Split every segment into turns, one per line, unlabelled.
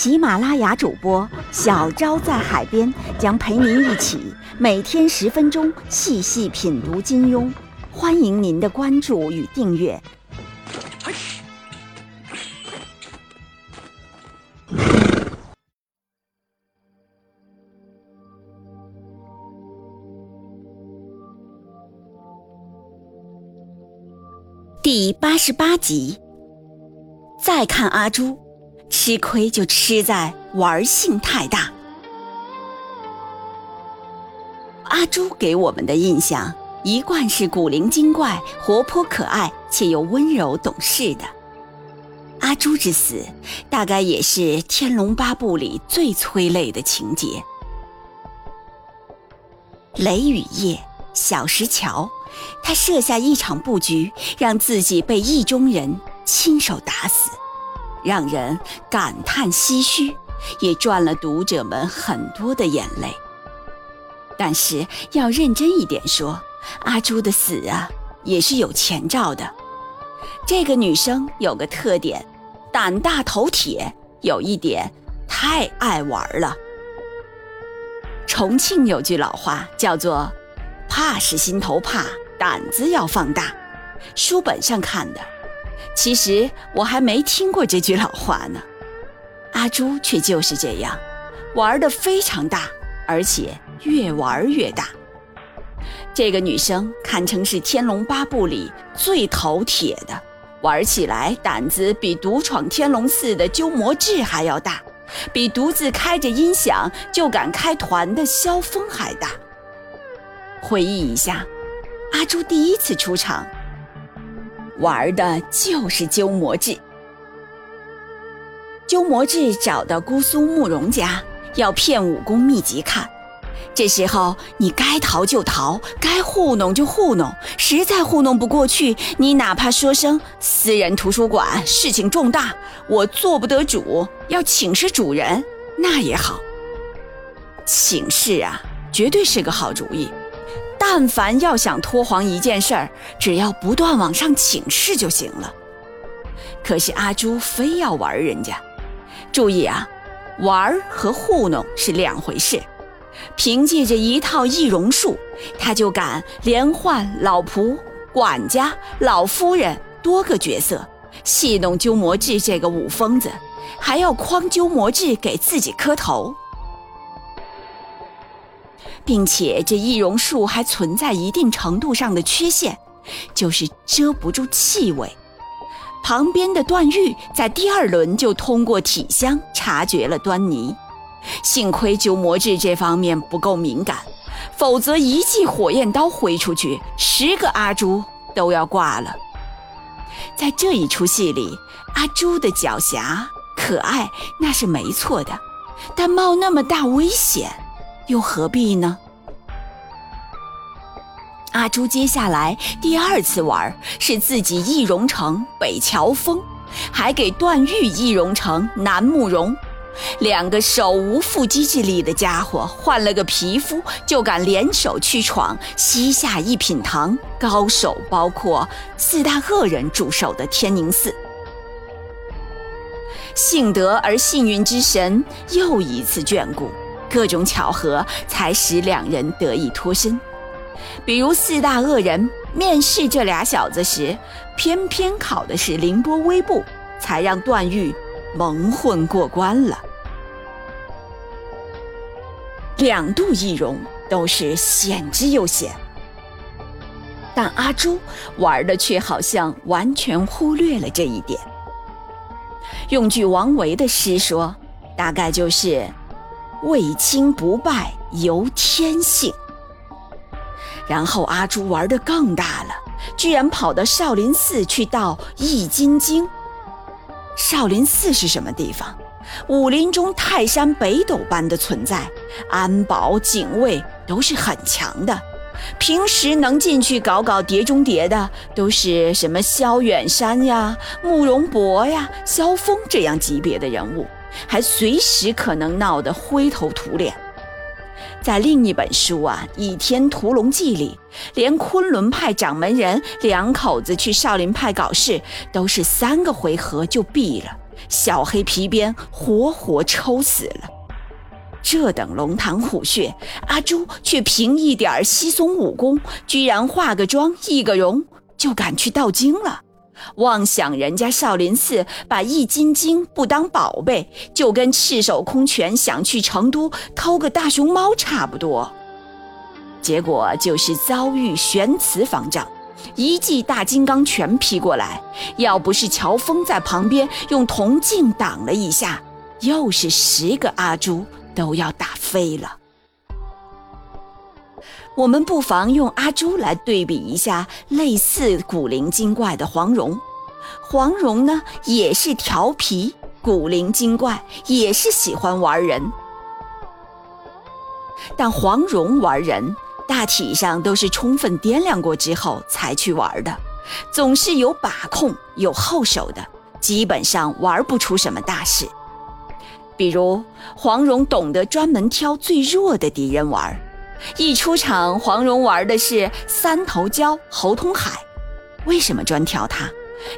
喜马拉雅主播小昭在海边将陪您一起每天十分钟细细品读金庸，欢迎您的关注与订阅。第八十八集，再看阿朱。吃亏就吃在玩性太大。阿朱给我们的印象一贯是古灵精怪、活泼可爱且又温柔懂事的。阿朱之死，大概也是《天龙八部》里最催泪的情节。雷雨夜，小石桥，他设下一场布局，让自己被意中人亲手打死。让人感叹唏嘘，也赚了读者们很多的眼泪。但是要认真一点说，阿朱的死啊，也是有前兆的。这个女生有个特点，胆大头铁，有一点太爱玩了。重庆有句老话叫做“怕是心头怕，胆子要放大”，书本上看的。其实我还没听过这句老话呢，阿朱却就是这样，玩的非常大，而且越玩越大。这个女生堪称是《天龙八部》里最头铁的，玩起来胆子比独闯天龙寺的鸠摩智还要大，比独自开着音响就敢开团的萧峰还大。回忆一下，阿朱第一次出场。玩的就是鸠摩智。鸠摩智找到姑苏慕容家，要骗武功秘籍看。这时候你该逃就逃，该糊弄就糊弄。实在糊弄不过去，你哪怕说声私人图书馆事情重大，我做不得主，要请示主人，那也好。请示啊，绝对是个好主意。但凡要想拖黄一件事儿，只要不断往上请示就行了。可是阿朱非要玩人家，注意啊，玩和糊弄是两回事。凭借着一套易容术，他就敢连换老仆、管家、老夫人多个角色，戏弄鸠摩智这个武疯子，还要诓鸠摩智给自己磕头。并且这易容术还存在一定程度上的缺陷，就是遮不住气味。旁边的段誉在第二轮就通过体香察觉了端倪，幸亏鸠摩智这方面不够敏感，否则一记火焰刀挥出去，十个阿朱都要挂了。在这一出戏里，阿朱的狡黠可爱那是没错的，但冒那么大危险。又何必呢？阿朱接下来第二次玩，是自己易容成北乔峰，还给段誉易容成南慕容，两个手无缚鸡之力的家伙，换了个皮肤就敢联手去闯西夏一品堂高手，包括四大恶人驻守的天宁寺。幸得而幸运之神又一次眷顾。各种巧合才使两人得以脱身，比如四大恶人面试这俩小子时，偏偏考的是凌波微步，才让段誉蒙混过关了。两度易容都是险之又险，但阿朱玩的却好像完全忽略了这一点。用句王维的诗说，大概就是。魏青不败由天性，然后阿朱玩的更大了，居然跑到少林寺去盗《易筋经》。少林寺是什么地方？武林中泰山北斗般的存在，安保警卫都是很强的。平时能进去搞搞碟中谍的，都是什么萧远山呀、慕容博呀、萧峰这样级别的人物，还随时可能闹得灰头土脸。在另一本书啊，《倚天屠龙记》里，连昆仑派掌门人两口子去少林派搞事，都是三个回合就毙了，小黑皮鞭活活抽死了。这等龙潭虎穴，阿朱却凭一点稀松武功，居然化个妆、易个容，就敢去盗经了。妄想人家少林寺把易筋经不当宝贝，就跟赤手空拳想去成都偷个大熊猫差不多。结果就是遭遇玄慈方丈，一记大金刚拳劈过来，要不是乔峰在旁边用铜镜挡了一下，又是十个阿朱都要打飞了。我们不妨用阿朱来对比一下类似古灵精怪的黄蓉。黄蓉呢，也是调皮、古灵精怪，也是喜欢玩人。但黄蓉玩人，大体上都是充分掂量过之后才去玩的，总是有把控、有后手的，基本上玩不出什么大事。比如黄蓉懂得专门挑最弱的敌人玩。一出场，黄蓉玩的是三头蛟侯通海。为什么专挑他？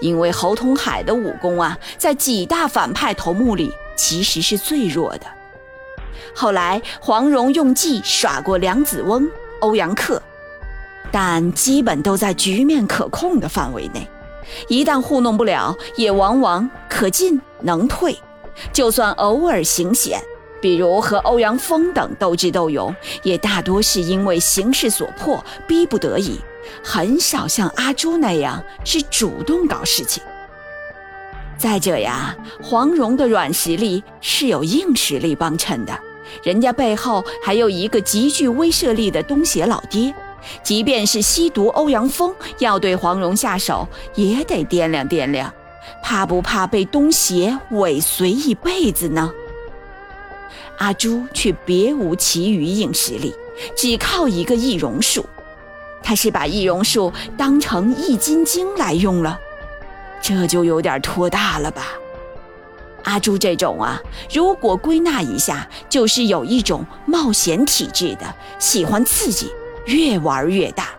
因为侯通海的武功啊，在几大反派头目里其实是最弱的。后来黄蓉用计耍过梁子翁、欧阳克，但基本都在局面可控的范围内。一旦糊弄不了，也往往可进能退。就算偶尔行险。比如和欧阳锋等斗智斗勇，也大多是因为形势所迫，逼不得已，很少像阿朱那样是主动搞事情。再者呀，黄蓉的软实力是有硬实力帮衬的，人家背后还有一个极具威慑力的东邪老爹，即便是吸毒欧阳锋要对黄蓉下手，也得掂量掂量，怕不怕被东邪尾随一辈子呢？阿朱却别无其余硬实力，只靠一个易容术。他是把易容术当成易筋经来用了，这就有点托大了吧？阿朱这种啊，如果归纳一下，就是有一种冒险体质的，喜欢刺激，越玩越大。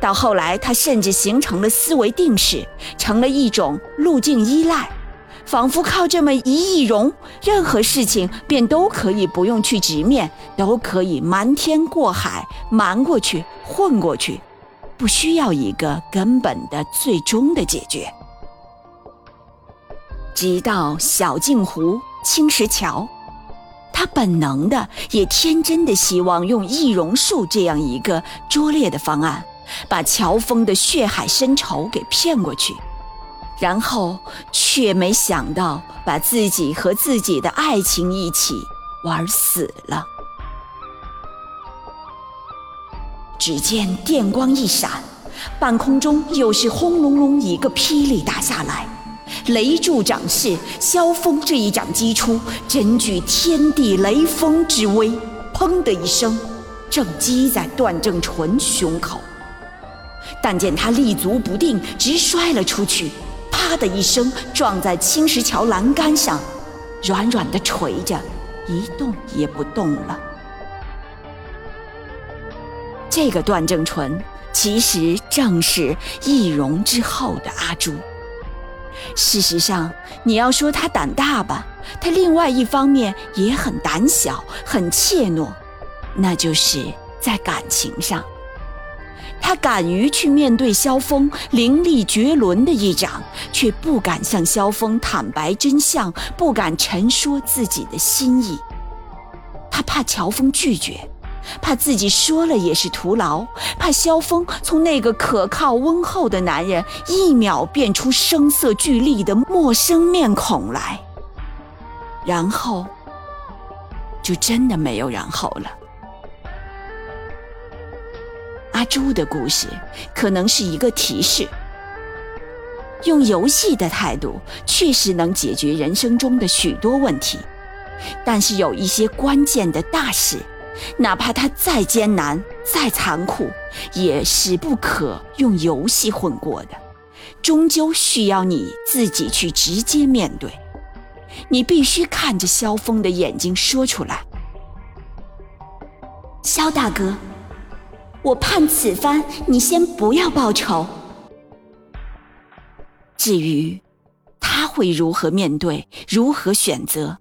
到后来，他甚至形成了思维定式，成了一种路径依赖。仿佛靠这么一易容，任何事情便都可以不用去直面，都可以瞒天过海，瞒过去，混过去，不需要一个根本的、最终的解决。直到小镜湖、青石桥，他本能的也天真的希望用易容术这样一个拙劣的方案，把乔峰的血海深仇给骗过去。然后却没想到把自己和自己的爱情一起玩死了。只见电光一闪，半空中又是轰隆隆一个霹雳打下来，雷柱掌势，萧峰这一掌击出，真具天地雷锋之威，砰的一声，正击在段正淳胸口。但见他立足不定，直摔了出去。啪的一声，撞在青石桥栏杆上，软软的垂着，一动也不动了。这个段正淳，其实正是易容之后的阿朱。事实上，你要说他胆大吧，他另外一方面也很胆小，很怯懦，那就是在感情上。他敢于去面对萧峰凌厉绝伦的一掌，却不敢向萧峰坦白真相，不敢陈说自己的心意。他怕乔峰拒绝，怕自己说了也是徒劳，怕萧峰从那个可靠温厚的男人一秒变出声色俱厉的陌生面孔来。然后，就真的没有然后了。阿朱的故事可能是一个提示。用游戏的态度确实能解决人生中的许多问题，但是有一些关键的大事，哪怕它再艰难、再残酷，也是不可用游戏混过的。终究需要你自己去直接面对。你必须看着萧峰的眼睛说出来：“
萧大哥，我盼此番你先不要报仇。”
至于他会如何面对、如何选择，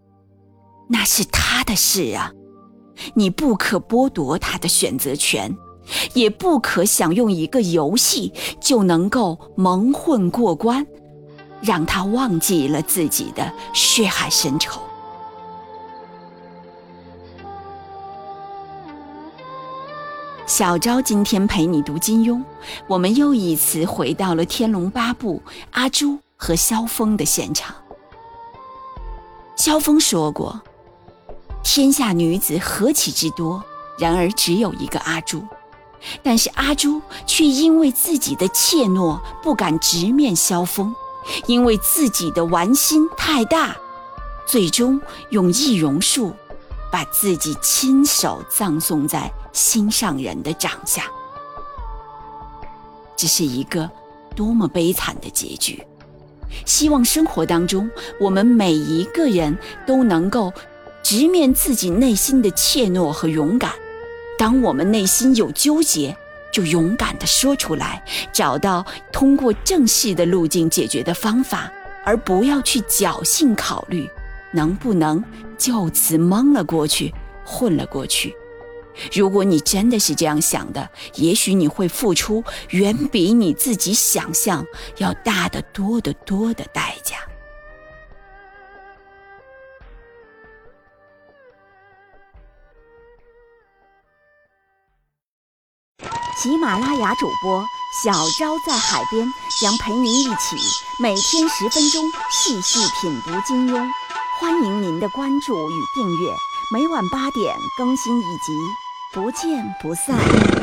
那是他的事啊！你不可剥夺他的选择权，也不可想用一个游戏就能够蒙混过关，让他忘记了自己的血海深仇。小昭今天陪你读金庸，我们又一次回到了《天龙八部》阿朱和萧峰的现场。萧峰说过：“天下女子何其之多，然而只有一个阿朱。”但是阿朱却因为自己的怯懦，不敢直面萧峰，因为自己的玩心太大，最终用易容术。把自己亲手葬送在心上人的长相，这是一个多么悲惨的结局！希望生活当中，我们每一个人都能够直面自己内心的怯懦和勇敢。当我们内心有纠结，就勇敢地说出来，找到通过正式的路径解决的方法，而不要去侥幸考虑。能不能就此蒙了过去，混了过去？如果你真的是这样想的，也许你会付出远比你自己想象要大得多得多的代价。喜马拉雅主播小昭在海边将陪您一起每天十分钟细细品读金庸。欢迎您的关注与订阅，每晚八点更新一集，不见不散。